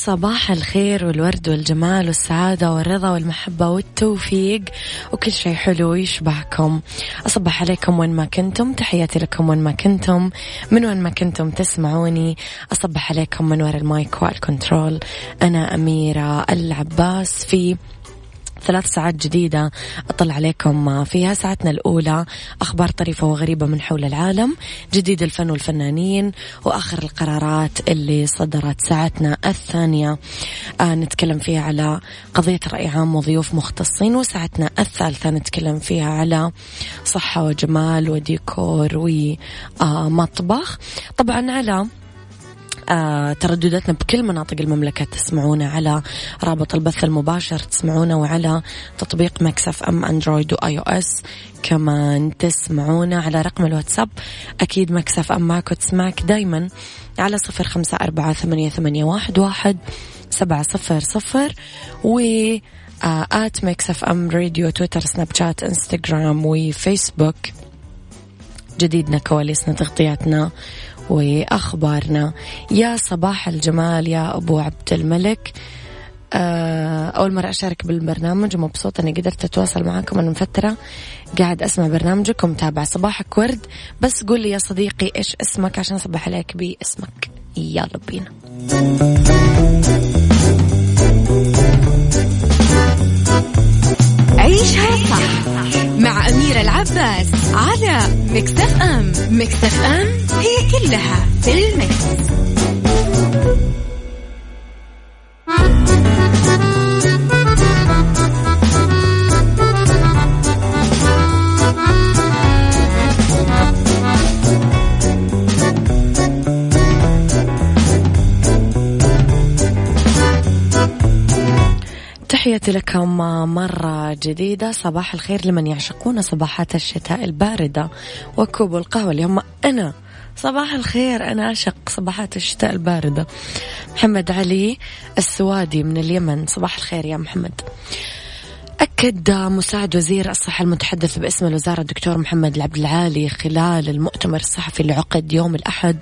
صباح الخير والورد والجمال والسعادة والرضا والمحبة والتوفيق. وكل شيء حلو يشبهكم. أصبح عليكم وين ما كنتم. تحياتي لكم وين ما كنتم. من وين ما كنتم تسمعوني. أصبح عليكم من وراء ال mic وال control أنا أميرة العباس في ثلاث ساعات جديدة أطلع عليكم فيها ساعتنا الأولى. أخبار طريفة وغريبة من حول العالم جديد الفن والفنانين وآخر القرارات اللي صدرت ساعتنا الثانية. آه نتكلم فيها على قضية رأي عام وضيوف مختصين وساعتنا الثالثة نتكلم فيها على صحة وجمال وديكور ومطبخ. طبعا على تردداتنا بكل مناطق المملكة. تسمعونا على رابط البث المباشر تسمعونا وعلى تطبيق Mix FM أندرويد و iOS. كمان تسمعونا على رقم الواتساب. أكيد Mix FM معك وتسمعك دايما على صفر خمسة أربعة ثمانية, ثمانية واحد, واحد سبعة صفر صفر. و at Mix FM Radio تويتر سناب شات إنستغرام وفيسبوك. جديدنا كواليسنا تغطياتنا. واخبارنا يا صباح الجمال يا أبو عبد الملك. آه، أول مرة أشارك بالبرنامج ومبسوطة إني قدرت أتواصل معاكم أنا من فترة. قاعد أسمع برنامجكم تابع صباحك ورد. بس قول لي يا صديقي إيش اسمك عشان أصبح عليك باسمك. يلا بينا. عيشها صح. مع أميرة العباس على مكتف أم مكتف أم هي كلها في المكس. تحياتي لكم مرة جديدة. صباح الخير لمن يعشقون صباحات الشتاء الباردة وكوب القهوة. اليوم أنا صباح الخير أنا أعشق صباحات الشتاء الباردة. محمد علي السوادي من اليمن. صباح الخير يا محمد. أكد مساعد وزير الصحة المتحدث باسم الوزارة الدكتور محمد العبد العالي خلال المؤتمر الصحفي اللي عقد يوم الأحد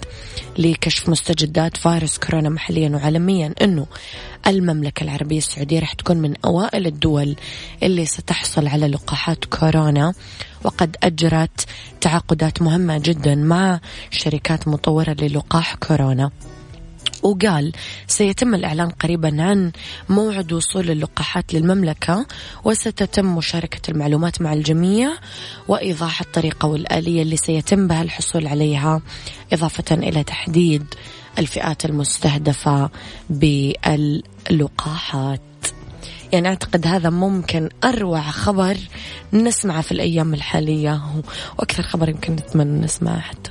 لكشف مستجدات فيروس كورونا محليا وعالميا أنه المملكة العربية السعودية راح تكون من أوائل الدول اللي ستحصل على لقاحات كورونا وقد أجرت تعاقدات مهمة جدا مع شركات مطورة للقاح كورونا. وقال سيتم الإعلان قريبا عن موعد وصول اللقاحات للمملكة وستتم مشاركة المعلومات مع الجميع وإيضاح الطريقة والآلية اللي سيتم بها الحصول عليها إضافة إلى تحديد الفئات المستهدفة باللقاحات. يعني أعتقد هذا ممكن أروع خبر نسمعه في الأيام الحالية وأكثر خبر يمكن نتمنى نسمعه حتى.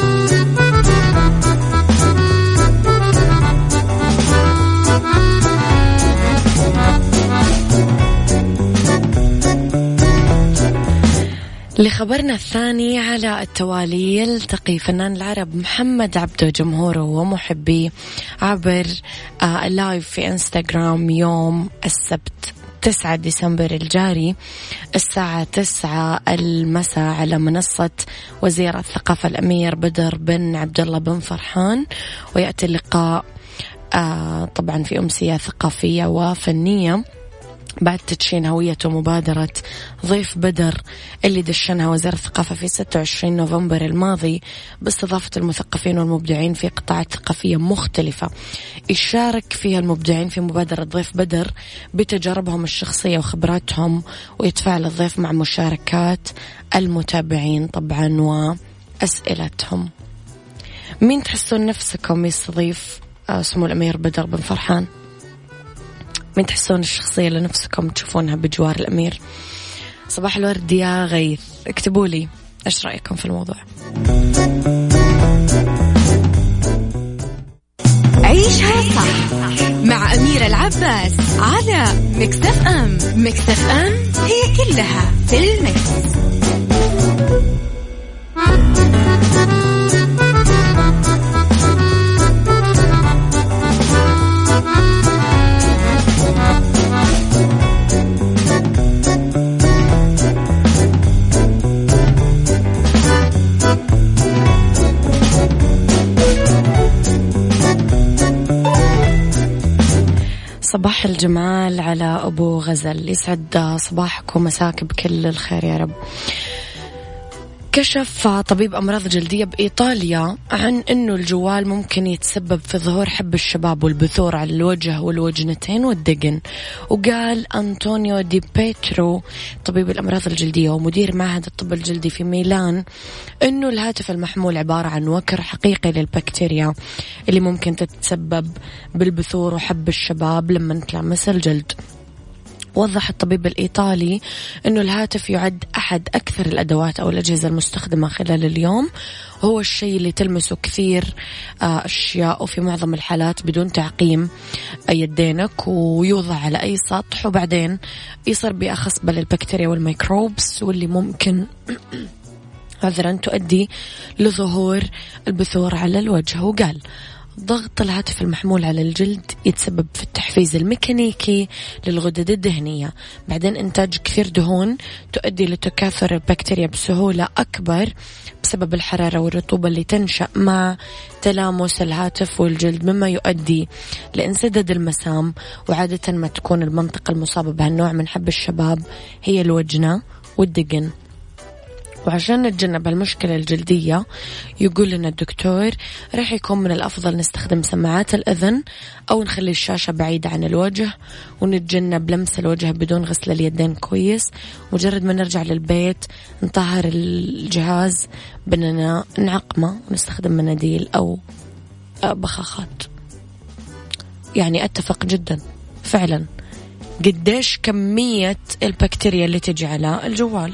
لخبرنا الثاني على التوالي يلتقي فنان العرب محمد عبده جمهوره ومحبيه عبر اللايف في انستغرام يوم السبت 9 ديسمبر الجاري الساعة 9 المساء على منصة وزير الثقافة الأمير بدر بن عبد الله بن فرحان. ويأتي اللقاء آه طبعا في أمسية ثقافية وفنية. بعد تدشين هوية ومبادرة ضيف بدر اللي دشنها وزير الثقافة في 26 نوفمبر الماضي باستضافة المثقفين والمبدعين في قطاعات ثقافية مختلفة يشارك فيها المبدعين في مبادرة ضيف بدر بتجاربهم الشخصية وخبراتهم ويتفاعل الضيف مع مشاركات المتابعين طبعا وأسئلتهم مين تحسون نفسكم يستضيف آه، سمو الأمير بدر بن فرحان؟ مين تحسون الشخصية اللي نفسكم تشوفونها بجوار الأمير؟ صباح الورد يا غيث. اكتبوا لي إيش رأيكم في الموضوع؟ عيشها صح مع أميرة العباس على مكتف أم مكتف أم هي كلها في المكس. صباح الجمال على أبو غزل. يسعد صباحك ومساك بكل الخير يا رب. كشف طبيب أمراض جلدية بإيطاليا عن أنه الجوال ممكن يتسبب في ظهور حب الشباب والبثور على الوجه والوجنتين والدقن. وقال أنطونيو دي بيترو طبيب الأمراض الجلدية ومدير معهد الطب الجلدي في ميلان أنه الهاتف المحمول عبارة عن وكر حقيقي للبكتيريا اللي ممكن تتسبب بالبثور وحب الشباب لما تلامس الجلد. وضح الطبيب الإيطالي أنه الهاتف يعد أحد أكثر الأدوات أو الأجهزة المستخدمة خلال اليوم. هو الشيء اللي تلمسه كثير آه، أشياء وفي معظم الحالات بدون تعقيم يدينك ويوضع على أي سطح وبعدين يصير بأخص بل البكتيريا والميكروبس واللي ممكن عذرا تؤدي لظهور البثور على الوجه. وقال ضغط الهاتف المحمول على الجلد يتسبب في التحفيز الميكانيكي للغدد الدهنية. بعدين إنتاج كثير دهون تؤدي لتكاثر البكتيريا بسهولة أكبر بسبب الحرارة والرطوبة اللي تنشأ مع تلامس الهاتف والجلد مما يؤدي لانسداد المسام وعادة ما تكون المنطقة المصابة بهالنوع من حب الشباب هي الوجنة والدقن. وعشان نتجنب المشكلة الجلدية يقول لنا الدكتور راح يكون من الأفضل نستخدم سماعات الأذن أو نخلي الشاشة بعيدة عن الوجه ونتجنب لمس الوجه بدون غسل اليدين كويس. مجرد ما نرجع للبيت نطهر الجهاز بأننا نعقمه ونستخدم مناديل أو بخاخات. يعني أتفق جدا فعلا. قديش كمية البكتيريا اللي تجي على الجوال.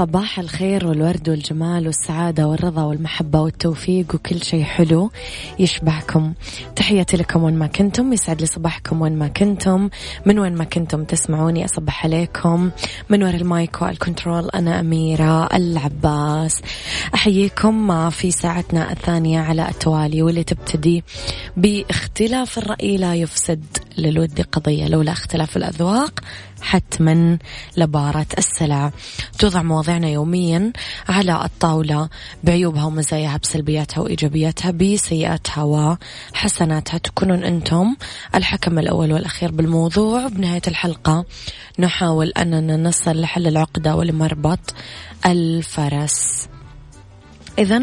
صباح الخير والورد والجمال والسعادة والرضا والمحبة والتوفيق وكل شيء حلو يشبهكم. تحياتي لكم وين ما كنتم يسعد لي صباحكم وين ما كنتم. من وين ما كنتم تسمعوني أصبح عليكم. من وراء ال mic وال control أنا أميرة العباس. أحييكم في ساعتنا الثانية على التوالي واللي تبتدي باختلاف الرأي لا يفسد للود قضية. لولا اختلاف الأذواق حتما لبارة السلع. توضع مواضيعنا يوميا على الطاولة. بعيوبها ومزاياها بسلبياتها وإيجابياتها بسيئاتها وحسناتها. تكونون أنتم الحكم الأول والأخير بالموضوع. بنهاية الحلقة نحاول أننا نصل لحل العقدة ولمربط الفرس. إذا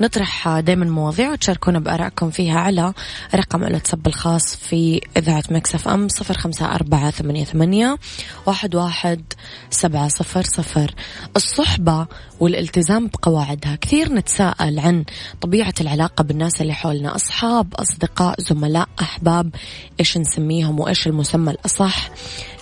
نطرح دائما مواضيع وتشاركونا بآرائكم فيها على رقم الواتساب الخاص في إذاعة مكسف أم صفر خمسة أربعة ثمانية, ثمانية واحد, واحد سبعة صفر صفر. الصحبة والالتزام بقواعدها. كثير نتساءل عن طبيعة العلاقة بالناس اللي حولنا. أصحاب أصدقاء زملاء أحباب إيش نسميهم وإيش المسمى الأصح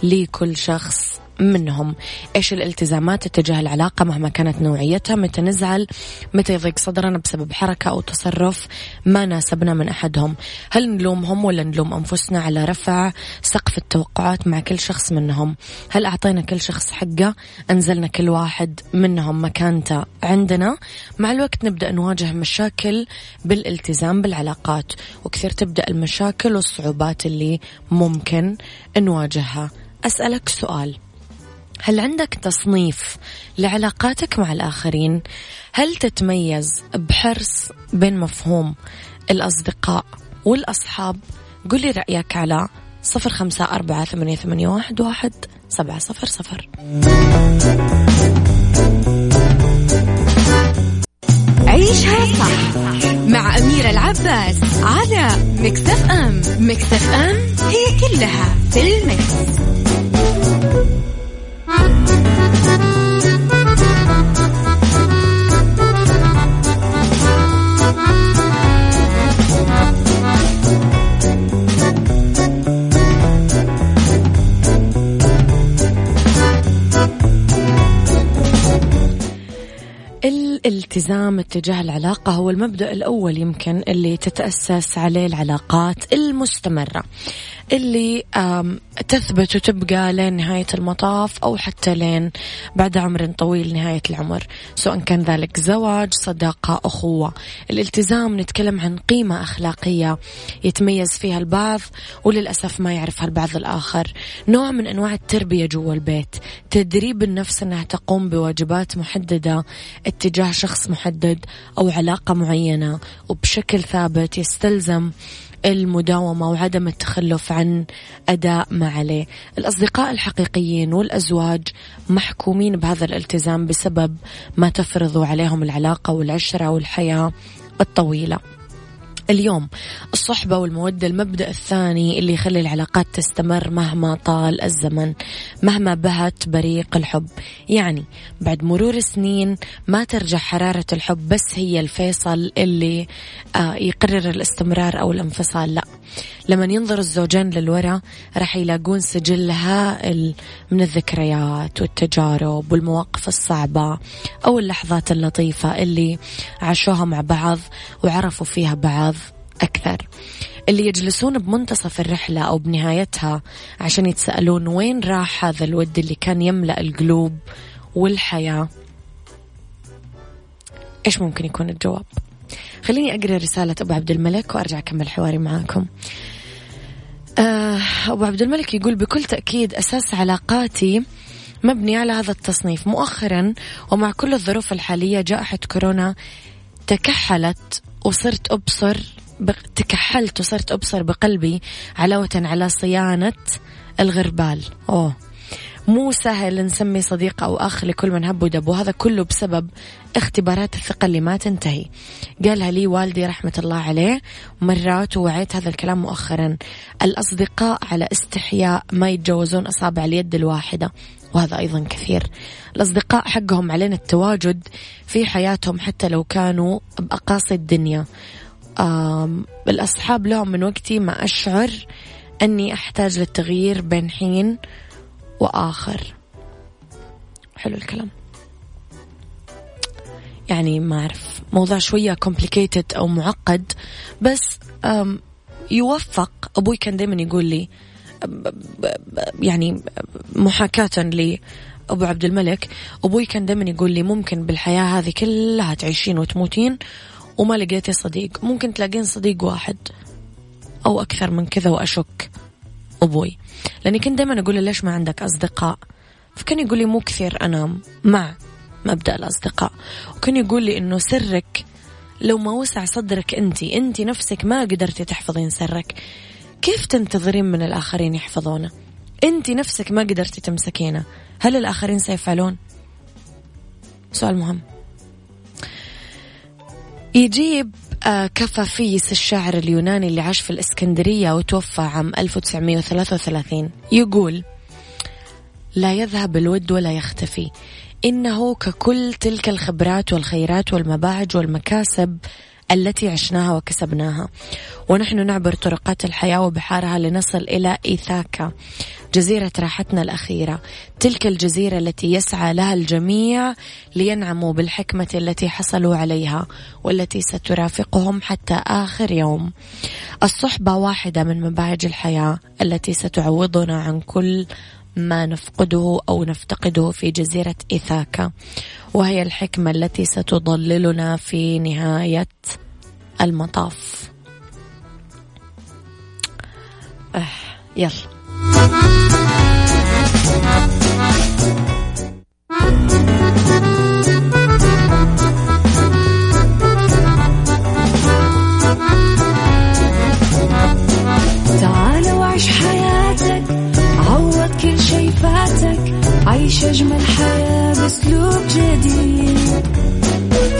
لكل شخص. منهم. إيش الالتزامات تجاه العلاقة مهما كانت نوعيتها؟ متى نزعل؟ متى يضيق صدرنا بسبب حركة أو تصرف ما ناسبنا من أحدهم؟ هل نلومهم ولا نلوم أنفسنا على رفع سقف التوقعات مع كل شخص منهم؟ هل أعطينا كل شخص حقه؟ أنزلنا كل واحد منهم مكانته عندنا؟ مع الوقت نبدأ نواجه مشاكل بالالتزام بالعلاقات وكثير تبدأ المشاكل والصعوبات اللي ممكن نواجهها. أسألك سؤال. هل عندك تصنيف لعلاقاتك مع الآخرين؟ هل تتميز بحرص بين مفهوم الأصدقاء والأصحاب؟ قولي رأيك على صفر خمسة أربعة ثمانية, واحد, واحد سبعة صفر صفر عيشها صح مع أميرة العباس على مكتف أم مكتف أم هي كلها في المكس. الالتزام اتجاه العلاقة هو المبدأ الأول يمكن اللي تتأسس عليه العلاقات المستمرة. اللي تثبت وتبقى لين نهاية المطاف أو حتى لين بعد عمر طويل نهاية العمر سواء كان ذلك زواج صداقة أخوة. الالتزام نتكلم عن قيمة أخلاقية يتميز فيها البعض وللأسف ما يعرفها البعض الآخر. نوع من أنواع التربية جوا البيت. تدريب النفس أنها تقوم بواجبات محددة اتجاه شخص محدد أو علاقة معينة وبشكل ثابت يستلزم المداومة وعدم التخلف عن أداء ما عليه. الأصدقاء الحقيقيين والأزواج محكومين بهذا الالتزام بسبب ما تفرضوا عليهم العلاقة والعشرة والحياة الطويلة. اليوم. الصحبة والمودة المبدأ الثاني اللي يخلي العلاقات تستمر مهما طال الزمن مهما بهت بريق الحب. يعني بعد مرور سنين ما ترجع حرارة الحب بس هي الفيصل اللي آه يقرر الاستمرار أو الانفصال لا. لما ينظر الزوجين للوراء راح يلاقون سجل هائل من الذكريات والتجارب والمواقف الصعبة أو اللحظات اللطيفة اللي عاشوها مع بعض وعرفوا فيها بعض. أكثر. اللي يجلسون بمنتصف الرحلة أو بنهايتها عشان يتسألون وين راح هذا الود اللي كان يملأ القلوب والحياة. إيش ممكن يكون الجواب؟ خليني أقرأ رسالة أبو عبد الملك وأرجع أكمل حواري معاكم. آه، أبو عبد الملك يقول بكل تأكيد أساس علاقاتي مبني على هذا التصنيف. مؤخرا ومع كل الظروف الحالية جائحة كورونا تكحلت وصرت أبصر تكحلت وصرت أبصر بقلبي علاوة على صيانة الغربال. أوه. مو سهل نسمي صديق أو أخ لكل من هب ودب وهذا كله بسبب اختبارات الثقة اللي ما تنتهي. قالها لي والدي رحمة الله عليه مرات ووعيت هذا الكلام مؤخرا. الأصدقاء على استحياء ما يتجوزون أصابع اليد الواحدة وهذا أيضا كثير. الأصدقاء حقهم علينا التواجد في حياتهم حتى لو كانوا بأقاصي الدنيا. الأصحاب لهم من وقتي ما أشعر أني أحتاج للتغيير بين حين وآخر. حلو الكلام. يعني ما أعرف موضوع شوية complicated أو معقد بس يوفق. أبوي كان دايما يقول لي يعني محاكاة لي أبو عبد الملك. أبوي كان دائما يقول لي ممكن بالحياة هذه كلها تعيشين وتموتين وما لقيتي صديق. ممكن تلاقين صديق واحد أو أكثر من كذا وأشك. أبوي. لأني كنت دائما أقول ليش ما عندك أصدقاء؟ فكان يقول لي مو كثير أنا مع مبدأ الأصدقاء. وكان يقول لي إنه سرك لو ما وسع صدرك أنت أنت نفسك ما قدرتي تحفظين سرك. كيف تنتظرين من الآخرين يحفظونه؟ أنت نفسك ما قدرتي تمسكينه. هل الآخرين سيفعلون؟ سؤال مهم. يجيب آه، كفافيس الشاعر اليوناني اللي عاش في الإسكندرية وتوفى عام 1933 يقول لا يذهب الود ولا يختفي. إنه ككل تلك الخبرات والخيرات والمباهج والمكاسب التي عشناها وكسبناها. ونحن نعبر طرقات الحياة وبحارها لنصل إلى إيثاكا جزيرة راحتنا الأخيرة. تلك الجزيرة التي يسعى لها الجميع لينعموا بالحكمة التي حصلوا عليها والتي سترافقهم حتى آخر يوم. الصحبة واحدة من مباهج الحياة التي ستعوضنا عن كل ما نفقده أو نفتقده في جزيرة إيثاكا وهي الحكمة التي ستضللنا في نهاية المطاف. أه يلا. تعال وعيش حياتك عوض كل شي فاتك عيش أجمل حياة بأسلوب جديد.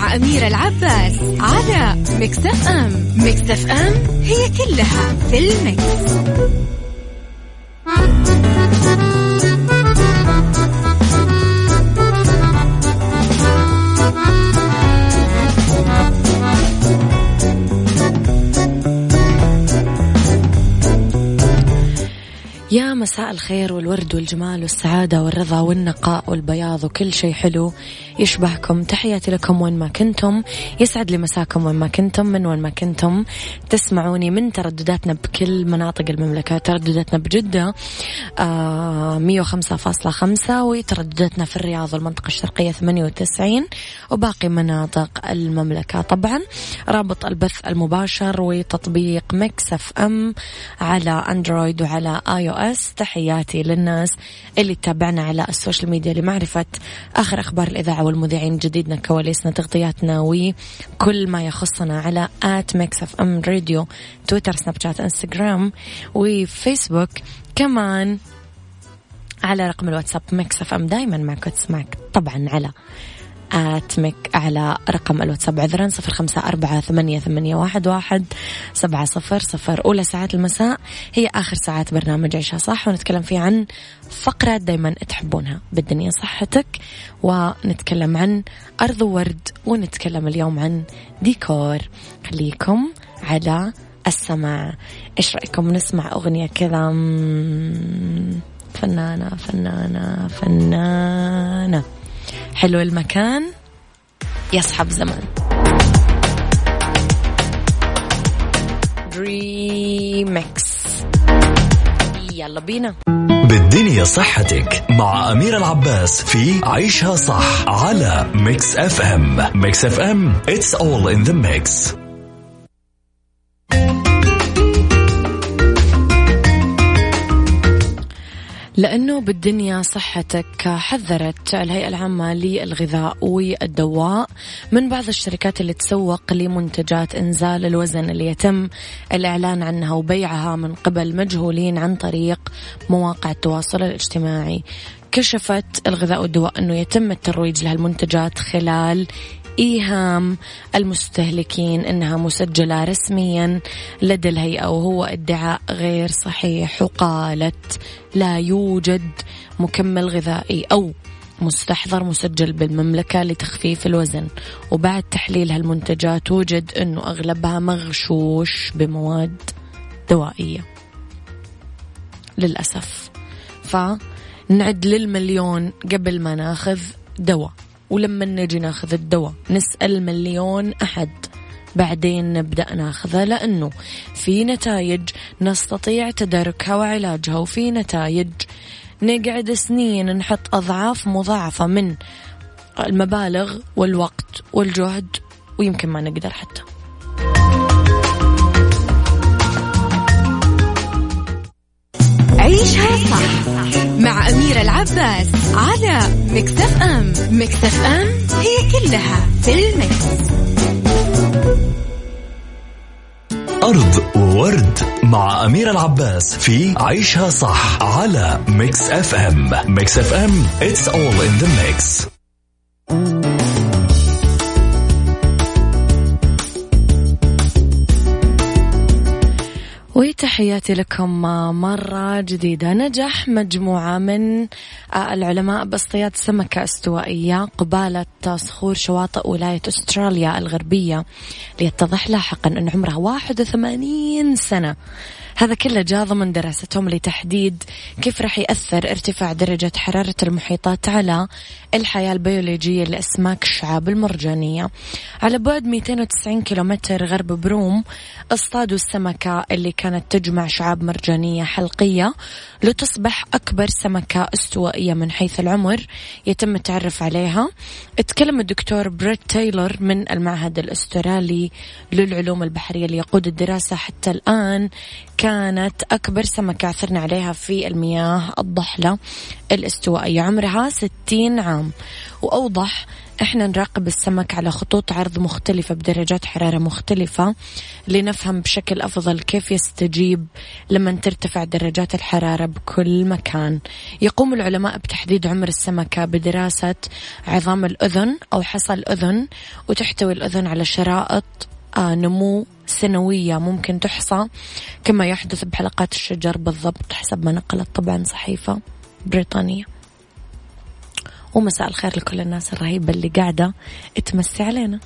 مع أميرة العباس على مكتف أم مكتف أم هي كلها في المكس. مساء الخير والورد والجمال والسعادة والرضا والنقاء والبياض وكل شيء حلو يشبهكم. تحياتي لكم وين ما كنتم. يسعد لي مساكم وين ما كنتم من وين ما كنتم. تسمعوني من تردداتنا بكل مناطق المملكة. تردداتنا بجدة آه مية وخمسة فاصلة خمسة وتردداتنا في الرياض والمنطقة الشرقية ثمانية وتسعين وباقي مناطق المملكة. طبعا رابط البث المباشر وتطبيق مكسف أم على أندرويد وعلى آي أو تحياتي للناس اللي تتابعنا على ال social media لمعرفة آخر أخبار الإذاعة والمذيعين جديدنا كواليسنا تغطياتنا وكل ما يخصنا على at Mix FM Radio تويتر سناب شات إنستغرام وفيسبوك كمان على رقم الواتساب Mix FM. دايما معك تسمعك طبعا على at Mix على رقم الواتساب عذرا صفر خمسة أربعة ثمانية, ثمانية واحد, واحد سبعة صفر صفر. أولى ساعات المساء هي آخر ساعات برنامج عيشها صح ونتكلم فيه عن فقرات دايما تحبونها. بالدنيا صحتك ونتكلم عن أرض ورد ونتكلم اليوم عن ديكور. خليكم على السماع. إيش رأيكم؟ نسمع أغنية كذا فنانة فنانة فنانة. حلو المكان يصحب زمان دريمكس يلا بينا. بالدنيا صحتك مع أميرة العباس في عيشها صح على Mix FM Mix FM it's all in the mix. لأنه بالدنيا صحتك حذرت. الهيئة العامة للغذاء والدواء من بعض الشركات اللي تسوق لمنتجات إنزال الوزن اللي يتم الإعلان عنها وبيعها من قبل مجهولين عن طريق مواقع التواصل الاجتماعي. كشفت الغذاء والدواء أنه يتم الترويج لهالمنتجات خلال إيهام المستهلكين أنها مسجلة رسميا لدى الهيئة وهو ادعاء غير صحيح وقالت لا يوجد مكمل غذائي أو مستحضر مسجل بالمملكة لتخفيف الوزن. وبعد تحليل هالمنتجات وجد أنه أغلبها مغشوش بمواد دوائية. للأسف. فنعد للمليون قبل ما ناخذ دواء. ولما نجي ناخذ الدواء نسأل مليون أحد. بعدين نبدأ ناخذها لأنه في نتائج نستطيع تداركها وعلاجها وفي نتائج نقعد سنين نحط أضعاف مضاعفة من المبالغ والوقت والجهد ويمكن ما نقدر حتى. مع أميرة العباس على مكتف أم مكتف أم هي كلها في المكس. أرض وورد مع أميرة العباس في عيشها صح على ميكس اف ام ميكس اف ام it's all in the mix. وتحياتي لكم مرة جديدة. نجح مجموعة من العلماء باصطياد سمكة استوائية قبالة صخور شواطئ ولاية أستراليا الغربية. ليتضح لاحقا أن عمرها 81 سنة. هذا كله جاء ضمن دراستهم لتحديد كيف راح يأثر ارتفاع درجة حرارة المحيطات على الحياة البيولوجية لأسماك الشعاب المرجانية. على بعد 290 كيلومتر غرب بروم اصطادوا السمكة اللي كانت تجمع شعاب مرجانية حلقية لتصبح أكبر سمكة استوائية من حيث العمر يتم التعرف عليها. اتكلم الدكتور بريت تايلور من المعهد الأسترالي للعلوم البحرية اللي يقود الدراسة حتى الآن. كانت أكبر سمكة عثرنا عليها في المياه الضحلة الاستوائية. عمرها 60 عام. وأوضح إحنا نراقب السمك على خطوط عرض مختلفة بدرجات حرارة مختلفة لنفهم بشكل أفضل كيف يستجيب لما ترتفع درجات الحرارة بكل مكان. يقوم العلماء بتحديد عمر السمكة بدراسة عظام الأذن أو حصى الأذن وتحتوي الأذن على شرائط نمو سنوية ممكن تحصى كما يحدث بحلقات الشجر بالضبط حسب ما نقلت طبعا صحيفة بريطانية. ومساء الخير لكل الناس الرهيبة اللي قاعدة تمسي علينا.